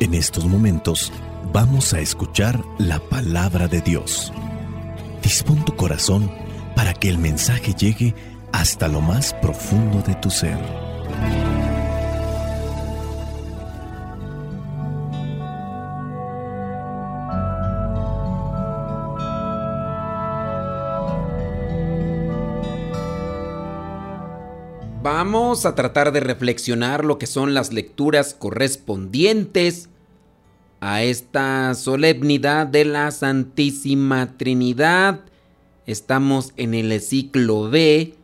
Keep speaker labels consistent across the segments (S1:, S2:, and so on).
S1: En estos momentos vamos a escuchar la palabra de Dios. Dispón tu corazón para que el mensaje llegue hasta lo más profundo de tu ser.
S2: Vamos a tratar de reflexionar lo que son las lecturas correspondientes a esta solemnidad de la Santísima Trinidad. Estamos en el ciclo B.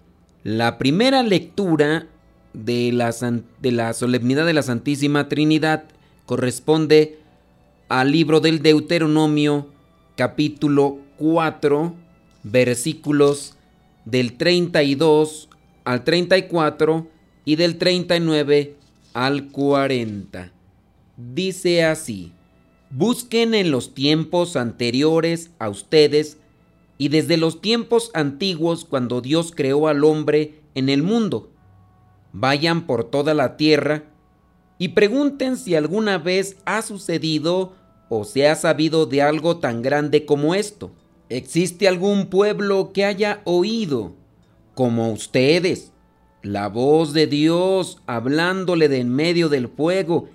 S2: La primera lectura de la, de la solemnidad de la Santísima Trinidad corresponde al libro del Deuteronomio capítulo 4 versículos del 32 al 34 y del 39 al 40. Dice así, busquen en los tiempos anteriores a ustedes y desde los tiempos antiguos cuando Dios creó al hombre en el mundo. Vayan por toda la tierra y pregunten si alguna vez ha sucedido o se ha sabido de algo tan grande como esto. ¿Existe algún pueblo que haya oído como ustedes, la voz de Dios hablándole de en medio del fuego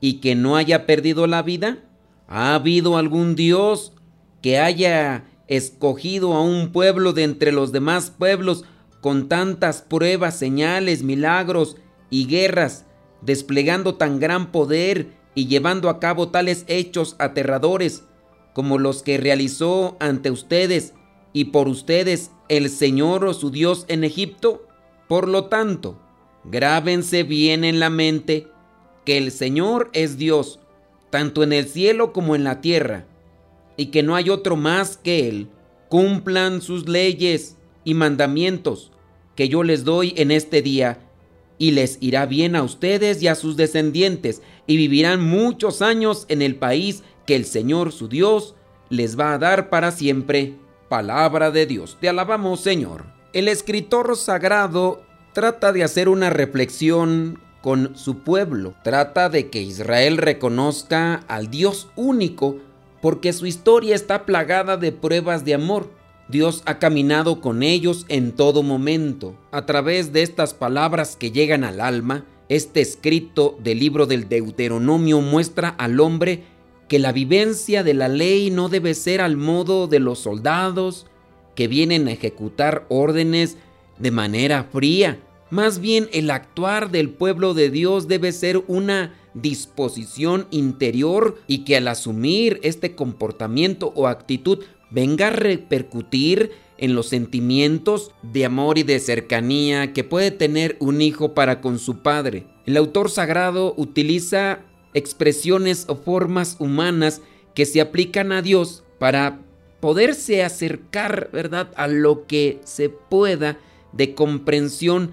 S2: y que no haya perdido la vida? ¿Ha habido algún Dios que haya escogido a un pueblo de entre los demás pueblos con tantas pruebas, señales, milagros y guerras, desplegando tan gran poder y llevando a cabo tales hechos aterradores como los que realizó ante ustedes y por ustedes el Señor o su Dios en Egipto? Por lo tanto, grábense bien en la mente que el Señor es Dios, tanto en el cielo como en la tierra, y que no hay otro más que Él. Cumplan sus leyes y mandamientos que yo les doy en este día, y les irá bien a ustedes y a sus descendientes, y vivirán muchos años en el país que el Señor su Dios les va a dar para siempre. Palabra de Dios, te alabamos Señor. El escritor sagrado trata de hacer una reflexión con su pueblo, trata de que Israel reconozca al Dios único porque su historia está plagada de pruebas de amor. Dios ha caminado con ellos en todo momento. A través de estas palabras que llegan al alma, este escrito del libro del Deuteronomio muestra al hombre que la vivencia de la ley no debe ser al modo de los soldados que vienen a ejecutar órdenes de manera fría. Más bien el actuar del pueblo de Dios debe ser una disposición interior y que al asumir este comportamiento o actitud venga a repercutir en los sentimientos de amor y de cercanía que puede tener un hijo para con su padre. El autor sagrado utiliza expresiones o formas humanas que se aplican a Dios para poderse acercar, ¿verdad?, a lo que se pueda de comprensión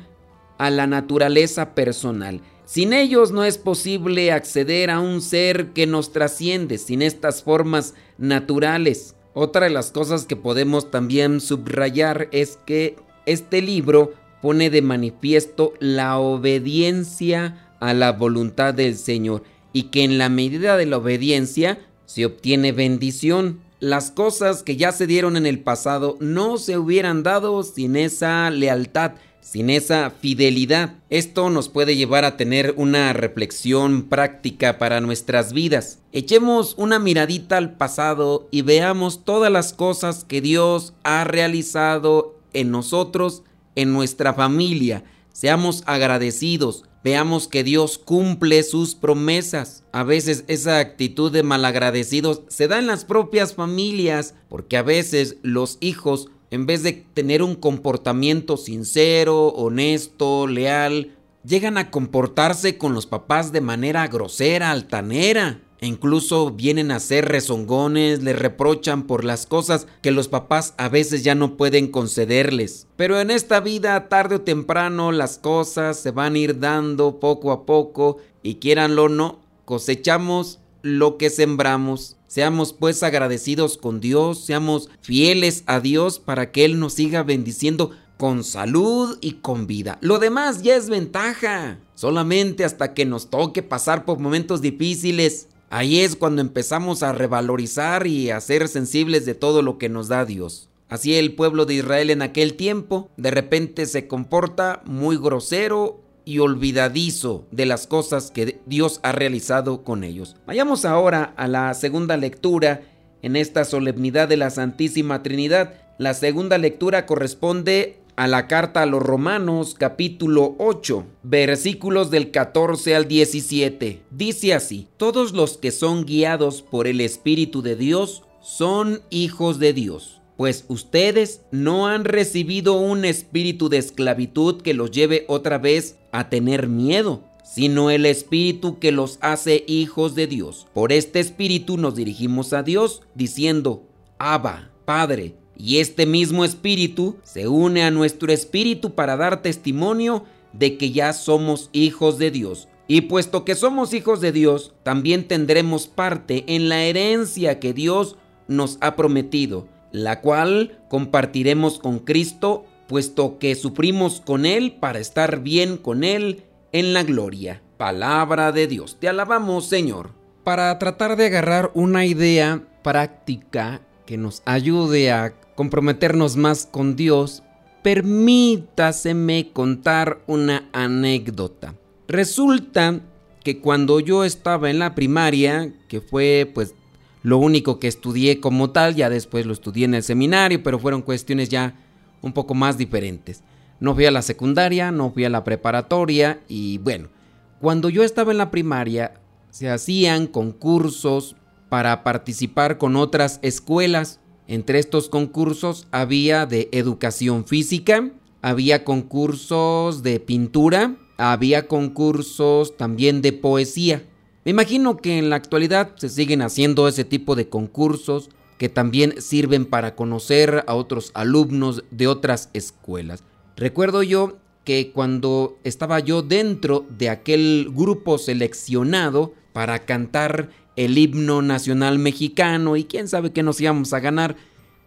S2: a la naturaleza personal. Sin ellos no es posible acceder a un ser que nos trasciende, sin estas formas naturales. Otra de las cosas que podemos también subrayar es que este libro pone de manifiesto la obediencia a la voluntad del Señor y que en la medida de la obediencia se obtiene bendición. Las cosas que ya se dieron en el pasado no se hubieran dado sin esa lealtad, sin esa fidelidad. Esto nos puede llevar a tener una reflexión práctica para nuestras vidas. Echemos una miradita al pasado y veamos todas las cosas que Dios ha realizado en nosotros, en nuestra familia. Seamos agradecidos veamos que Dios cumple sus promesas. A veces esa actitud de malagradecidos se da en las propias familias, porque a veces los hijos, en vez de tener un comportamiento sincero, honesto, leal, llegan a comportarse con los papás de manera grosera, altanera. E incluso vienen a ser rezongones, le reprochan por las cosas que los papás a veces ya no pueden concederles. Pero en esta vida, tarde o temprano, las cosas se van a ir dando poco a poco y quieranlo o no, cosechamos lo que sembramos. Seamos pues agradecidos con Dios, seamos fieles a Dios para que Él nos siga bendiciendo con salud y con vida. Lo demás ya es ventaja. Solamente hasta que nos toque pasar por momentos difíciles Ahí es cuando empezamos a revalorizar y a ser sensibles de todo lo que nos da Dios. Así el pueblo de Israel en aquel tiempo de repente se comporta muy grosero y olvidadizo de las cosas que Dios ha realizado con ellos. Vayamos ahora a la segunda lectura en esta solemnidad de la Santísima Trinidad. La segunda lectura corresponde a la carta a los Romanos capítulo 8, versículos del 14 al 17. Dice así, todos los que son guiados por el Espíritu de Dios son hijos de Dios, pues ustedes no han recibido un espíritu de esclavitud que los lleve otra vez a tener miedo sino el Espíritu que los hace hijos de Dios. Por este Espíritu nos dirigimos a Dios diciendo, Abba, Padre, y este mismo Espíritu se une a nuestro Espíritu para dar testimonio de que ya somos hijos de Dios. Y puesto que somos hijos de Dios, también tendremos parte en la herencia que Dios nos ha prometido, la cual compartiremos con Cristo, puesto que sufrimos con Él para estar bien con Él en la gloria. Palabra de Dios. Te alabamos, Señor. Para tratar de agarrar una idea práctica que nos ayude a comprometernos más con Dios, permítaseme contar una anécdota. Resulta que cuando yo estaba en la primaria, que fue pues lo único que estudié como tal, ya después lo estudié en el seminario, pero fueron cuestiones ya un poco más diferentes. No fui a la secundaria, no fui a la preparatoria y bueno, cuando yo estaba en la primaria se hacían concursos para participar con otras escuelas. Entre estos concursos había de educación física, había concursos de pintura, había concursos también de poesía. Me imagino que en la actualidad se siguen haciendo ese tipo de concursos que también sirven para conocer a otros alumnos de otras escuelas. Recuerdo yo que cuando estaba yo dentro de aquel grupo seleccionado para cantar el himno nacional mexicano y quién sabe qué nos íbamos a ganar,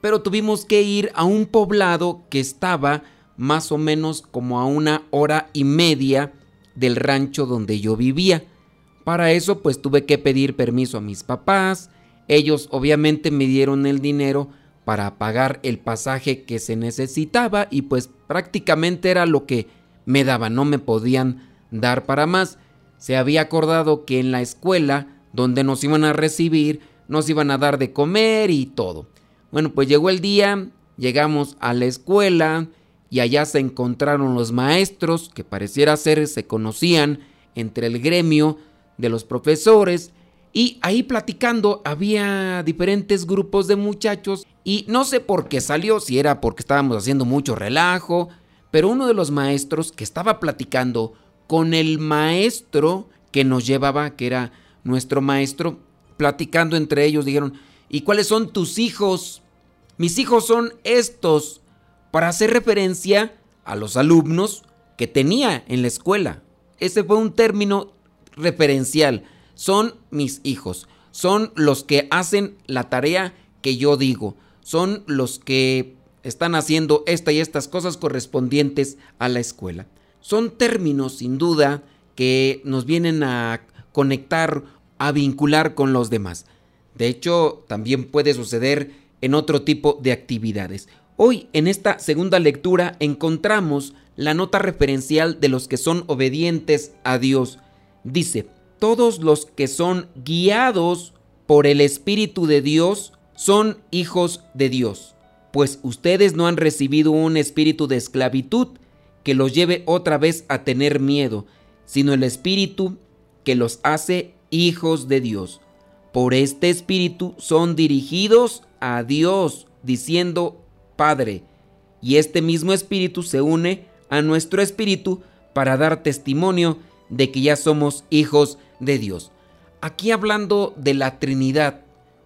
S2: pero tuvimos que ir a un poblado que estaba más o menos como a una hora y media del rancho donde yo vivía. Para eso pues tuve que pedir permiso a mis papás, ellos obviamente me dieron el dinero para pagar el pasaje que se necesitaba y pues prácticamente era lo que me daban, no me podían dar para más. Se había acordado que en la escuela donde nos iban a recibir, nos iban a dar de comer y todo. Bueno, pues llegó el día, llegamos a la escuela y allá se encontraron los maestros que pareciera ser se conocían entre el gremio de los profesores y ahí platicando había diferentes grupos de muchachos y no sé por qué salió, si era porque estábamos haciendo mucho relajo, pero uno de los maestros que estaba platicando con el maestro que nos llevaba, que era nuestro maestro, platicando entre ellos, dijeron, ¿y cuáles son tus hijos? Mis hijos son estos, para hacer referencia a los alumnos que tenía en la escuela. Ese fue un término referencial. Son mis hijos. Son los que hacen la tarea que yo digo. Son los que están haciendo esta y estas cosas correspondientes a la escuela. Son términos, sin duda, que nos vienen a conectar a vincular con los demás. De hecho, también puede suceder en otro tipo de actividades. Hoy, en esta segunda lectura, encontramos la nota referencial de los que son obedientes a Dios. Dice, todos los que son guiados por el Espíritu de Dios son hijos de Dios, pues ustedes no han recibido un espíritu de esclavitud que los lleve otra vez a tener miedo, sino el Espíritu que los hace hijos de Dios. Por este Espíritu son dirigidos a Dios, diciendo Padre, y este mismo Espíritu se une a nuestro Espíritu para dar testimonio de que ya somos hijos de Dios. Aquí hablando de la Trinidad,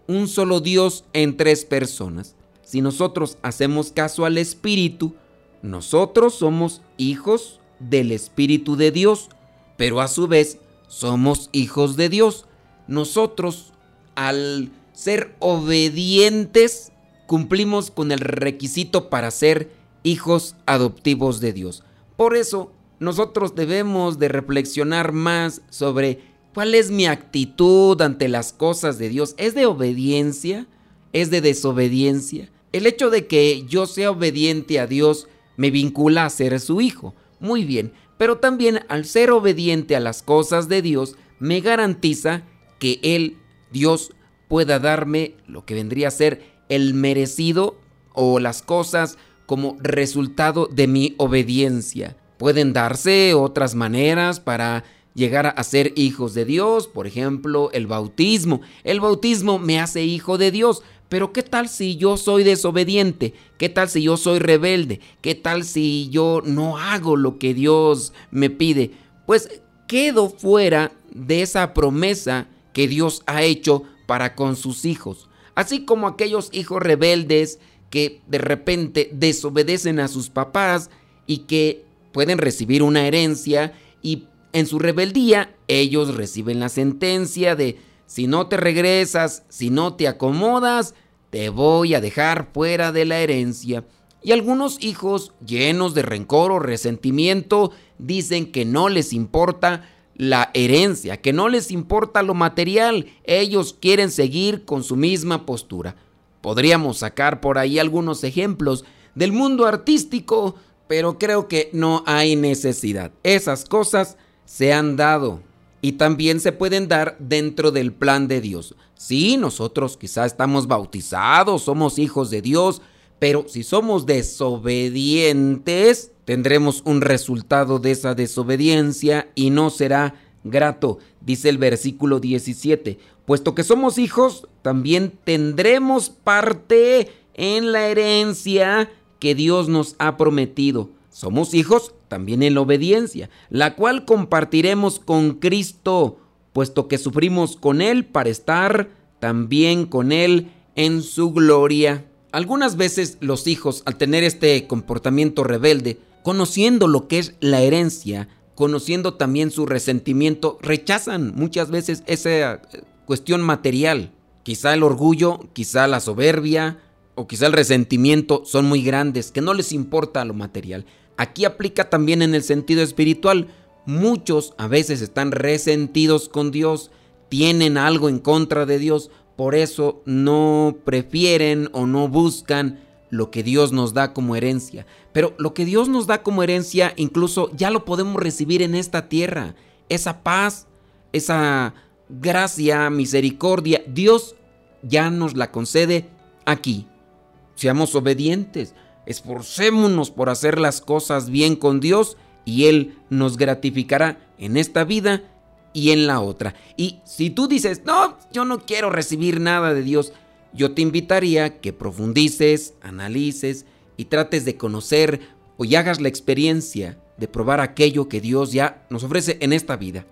S2: un solo Dios en tres personas. Si nosotros hacemos caso al Espíritu, nosotros somos hijos del Espíritu de Dios, pero a su vez somos hijos de Dios. Nosotros, al ser obedientes, cumplimos con el requisito para ser hijos adoptivos de Dios. Por eso, nosotros debemos de reflexionar más sobre ¿Cuál es mi actitud ante las cosas de Dios? ¿Es de obediencia? ¿Es de desobediencia? El hecho de que yo sea obediente a Dios me vincula a ser su hijo. Muy bien, pero también al ser obediente a las cosas de Dios me garantiza que Él, Dios, pueda darme lo que vendría a ser el merecido o las cosas como resultado de mi obediencia. Pueden darse otras maneras para llegar a ser hijos de Dios, por ejemplo, el bautismo. El bautismo me hace hijo de Dios, pero ¿qué tal si yo soy desobediente? ¿Qué tal si yo soy rebelde? ¿Qué tal si yo no hago lo que Dios me pide? Pues quedo fuera de esa promesa que Dios ha hecho para con sus hijos. Así como aquellos hijos rebeldes que de repente desobedecen a sus papás y que pueden recibir una herencia y en su rebeldía ellos reciben la sentencia de si no te regresas, si no te acomodas, te voy a dejar fuera de la herencia. Y algunos hijos, llenos de rencor o resentimiento, dicen que no les importa la herencia, que no les importa lo material, ellos quieren seguir con su misma postura. Podríamos sacar por ahí algunos ejemplos del mundo artístico, pero creo que no hay necesidad. Esas cosas se han dado y también se pueden dar dentro del plan de Dios. Sí, nosotros quizá estamos bautizados, somos hijos de Dios, pero si somos desobedientes, tendremos un resultado de esa desobediencia y no será grato, dice el versículo 17. Puesto que somos hijos, también tendremos parte en la herencia que Dios nos ha prometido. Somos hijos también en la obediencia, la cual compartiremos con Cristo, puesto que sufrimos con Él para estar también con Él en su gloria. Algunas veces los hijos, al tener este comportamiento rebelde, conociendo lo que es la herencia, conociendo también su resentimiento, rechazan muchas veces esa eh, cuestión material. Quizá el orgullo, quizá la soberbia o quizá el resentimiento son muy grandes, que no les importa lo material. Aquí aplica también en el sentido espiritual. Muchos a veces están resentidos con Dios, tienen algo en contra de Dios, por eso no prefieren o no buscan lo que Dios nos da como herencia. Pero lo que Dios nos da como herencia incluso ya lo podemos recibir en esta tierra. Esa paz, esa gracia, misericordia, Dios ya nos la concede aquí. Seamos obedientes, Esforcémonos por hacer las cosas bien con Dios y Él nos gratificará en esta vida y en la otra. Y si tú dices, no, yo no quiero recibir nada de Dios, yo te invitaría que profundices, analices y trates de conocer o hagas la experiencia de probar aquello que Dios ya nos ofrece en esta vida.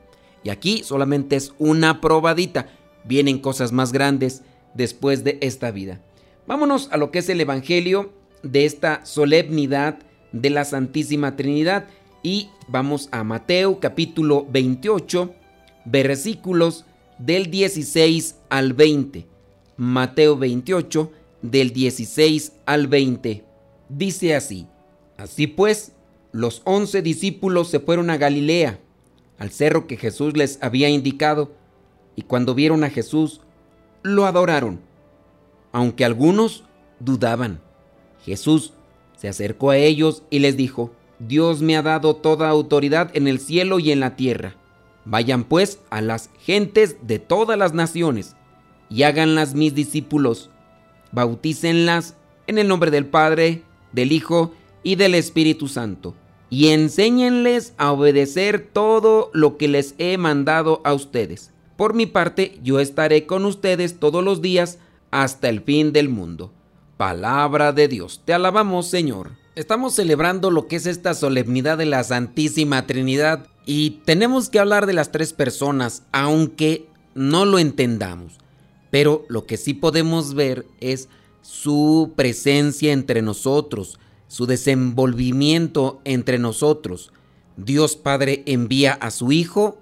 S2: Y aquí solamente es una probadita. Vienen cosas más grandes después de esta vida. Vámonos a lo que es el Evangelio de esta solemnidad de la Santísima Trinidad. Y vamos a Mateo capítulo 28, versículos del 16 al 20. Mateo 28, del 16 al 20. Dice así, así pues, los once discípulos se fueron a Galilea, al cerro que Jesús les había indicado, y cuando vieron a Jesús, lo adoraron, aunque algunos dudaban. Jesús se acercó a ellos y les dijo, Dios me ha dado toda autoridad en el cielo y en la tierra. Vayan pues a las gentes de todas las naciones y háganlas mis discípulos. Bautícenlas en el nombre del Padre, del Hijo y del Espíritu Santo. Y enséñenles a obedecer todo lo que les he mandado a ustedes. Por mi parte, yo estaré con ustedes todos los días hasta el fin del mundo. Palabra de Dios. Te alabamos, Señor. Estamos celebrando lo que es esta solemnidad de la Santísima Trinidad y tenemos que hablar de las tres personas, aunque no lo entendamos. Pero lo que sí podemos ver es su presencia entre nosotros, su desenvolvimiento entre nosotros. Dios Padre envía a su Hijo,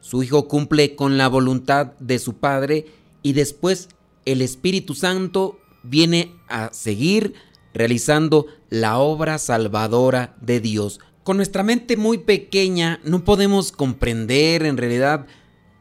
S2: su Hijo cumple con la voluntad de su Padre y después el Espíritu Santo viene a seguir realizando la obra salvadora de Dios. Con nuestra mente muy pequeña no podemos comprender en realidad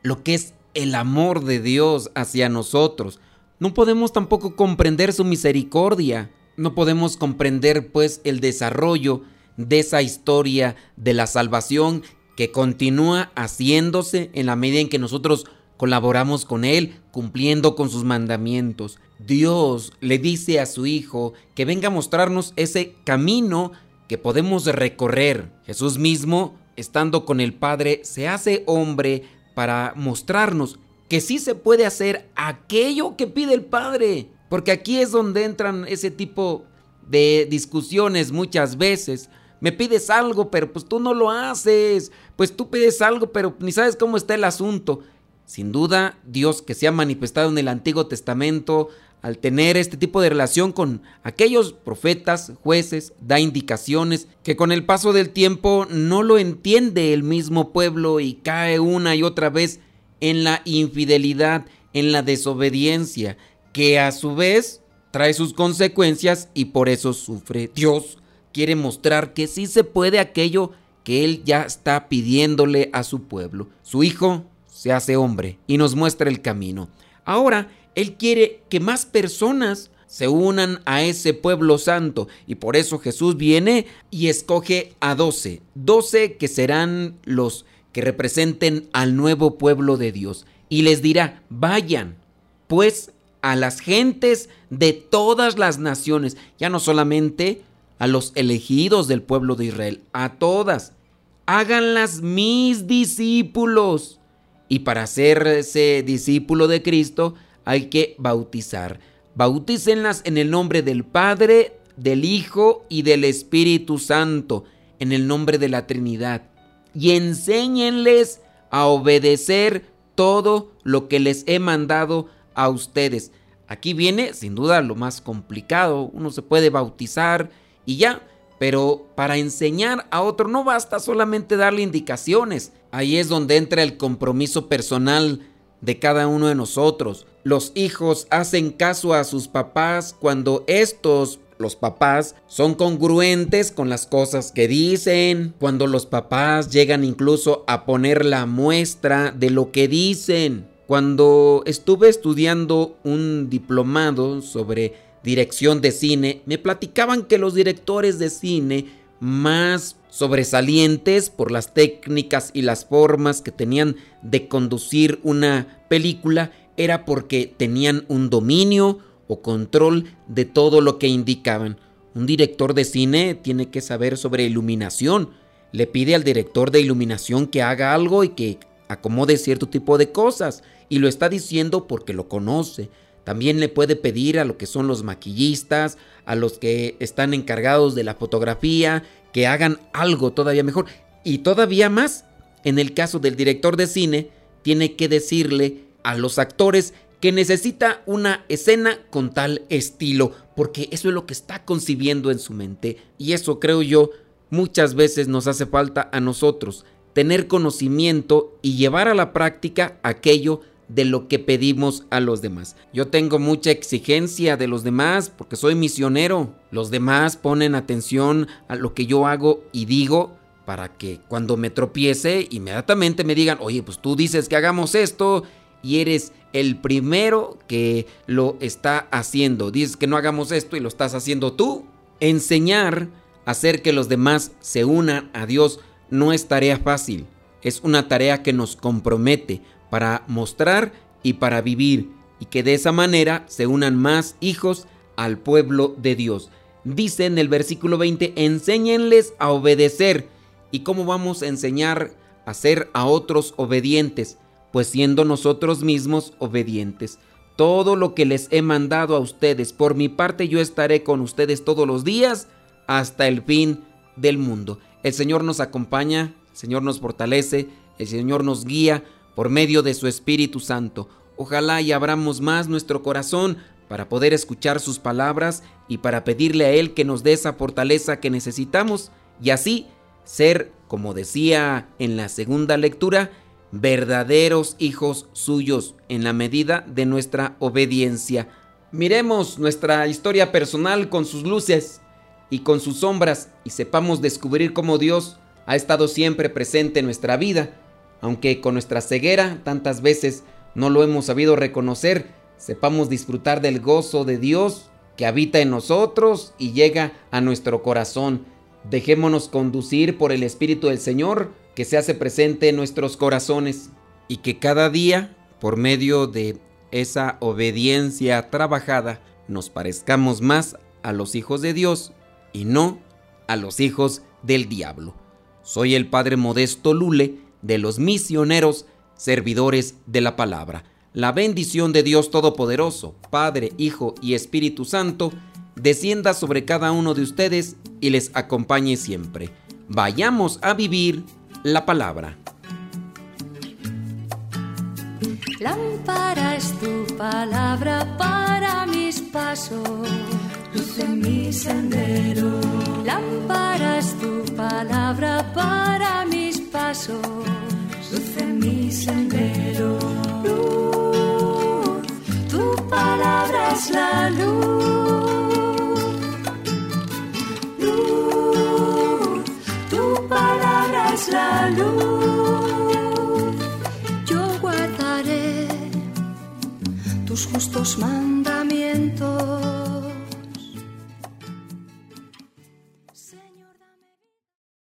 S2: lo que es el amor de Dios hacia nosotros. No podemos tampoco comprender su misericordia. No podemos comprender pues el desarrollo de esa historia de la salvación que continúa haciéndose en la medida en que nosotros colaboramos con Él, cumpliendo con sus mandamientos. Dios le dice a su Hijo que venga a mostrarnos ese camino que podemos recorrer. Jesús mismo, estando con el Padre, se hace hombre para mostrarnos que sí se puede hacer aquello que pide el Padre. Porque aquí es donde entran ese tipo de discusiones muchas veces. Me pides algo, pero pues tú no lo haces. Pues tú pides algo, pero ni sabes cómo está el asunto. Sin duda, Dios que se ha manifestado en el Antiguo Testamento, al tener este tipo de relación con aquellos profetas, jueces, da indicaciones que con el paso del tiempo no lo entiende el mismo pueblo y cae una y otra vez en la infidelidad, en la desobediencia, que a su vez trae sus consecuencias y por eso sufre. Dios quiere mostrar que sí se puede aquello que él ya está pidiéndole a su pueblo. Su hijo se hace hombre y nos muestra el camino. Ahora, Él quiere que más personas se unan a ese pueblo santo y por eso Jesús viene y escoge a doce, doce que serán los que representen al nuevo pueblo de Dios. Y les dirá, vayan pues a las gentes de todas las naciones, ya no solamente a los elegidos del pueblo de Israel, a todas, háganlas mis discípulos y para ese discípulo de Cristo hay que bautizar. Bautícenlas en el nombre del Padre, del Hijo y del Espíritu Santo, en el nombre de la Trinidad. Y enséñenles a obedecer todo lo que les he mandado a ustedes. Aquí viene sin duda lo más complicado. Uno se puede bautizar y ya, pero para enseñar a otro no basta solamente darle indicaciones. Ahí es donde entra el compromiso personal de cada uno de nosotros. Los hijos hacen caso a sus papás cuando estos, los papás, son congruentes con las cosas que dicen, cuando los papás llegan incluso a poner la muestra de lo que dicen. Cuando estuve estudiando un diplomado sobre dirección de cine, me platicaban que los directores de cine más sobresalientes por las técnicas y las formas que tenían de conducir una película era porque tenían un dominio o control de todo lo que indicaban. Un director de cine tiene que saber sobre iluminación. Le pide al director de iluminación que haga algo y que acomode cierto tipo de cosas. Y lo está diciendo porque lo conoce. También le puede pedir a lo que son los maquillistas, a los que están encargados de la fotografía, que hagan algo todavía mejor. Y todavía más, en el caso del director de cine, tiene que decirle a los actores que necesita una escena con tal estilo, porque eso es lo que está concibiendo en su mente. Y eso creo yo muchas veces nos hace falta a nosotros, tener conocimiento y llevar a la práctica aquello de lo que pedimos a los demás. Yo tengo mucha exigencia de los demás porque soy misionero. Los demás ponen atención a lo que yo hago y digo para que cuando me tropiece inmediatamente me digan, oye, pues tú dices que hagamos esto y eres el primero que lo está haciendo. Dices que no hagamos esto y lo estás haciendo tú. Enseñar, hacer que los demás se unan a Dios no es tarea fácil. Es una tarea que nos compromete para mostrar y para vivir, y que de esa manera se unan más hijos al pueblo de Dios. Dice en el versículo 20, enséñenles a obedecer. ¿Y cómo vamos a enseñar a ser a otros obedientes? Pues siendo nosotros mismos obedientes. Todo lo que les he mandado a ustedes, por mi parte yo estaré con ustedes todos los días hasta el fin del mundo. El Señor nos acompaña, el Señor nos fortalece, el Señor nos guía por medio de su Espíritu Santo. Ojalá y abramos más nuestro corazón para poder escuchar sus palabras y para pedirle a Él que nos dé esa fortaleza que necesitamos y así ser, como decía en la segunda lectura, verdaderos hijos suyos en la medida de nuestra obediencia. Miremos nuestra historia personal con sus luces y con sus sombras y sepamos descubrir cómo Dios ha estado siempre presente en nuestra vida aunque con nuestra ceguera tantas veces no lo hemos sabido reconocer, sepamos disfrutar del gozo de Dios que habita en nosotros y llega a nuestro corazón. Dejémonos conducir por el Espíritu del Señor que se hace presente en nuestros corazones y que cada día, por medio de esa obediencia trabajada, nos parezcamos más a los hijos de Dios y no a los hijos del diablo. Soy el Padre Modesto Lule de los misioneros servidores de la palabra. La bendición de Dios Todopoderoso, Padre, Hijo y Espíritu Santo, descienda sobre cada uno de ustedes y les acompañe siempre. Vayamos a vivir la palabra.
S3: Lámpara es tu palabra para mis pasos, luz en mi sendero. Lámpara es tu palabra para mis pasos, luz en mi sendero. Luz, tu palabra es la luz. Luz, tu palabra es la luz. Yo guardaré tus justos mandamientos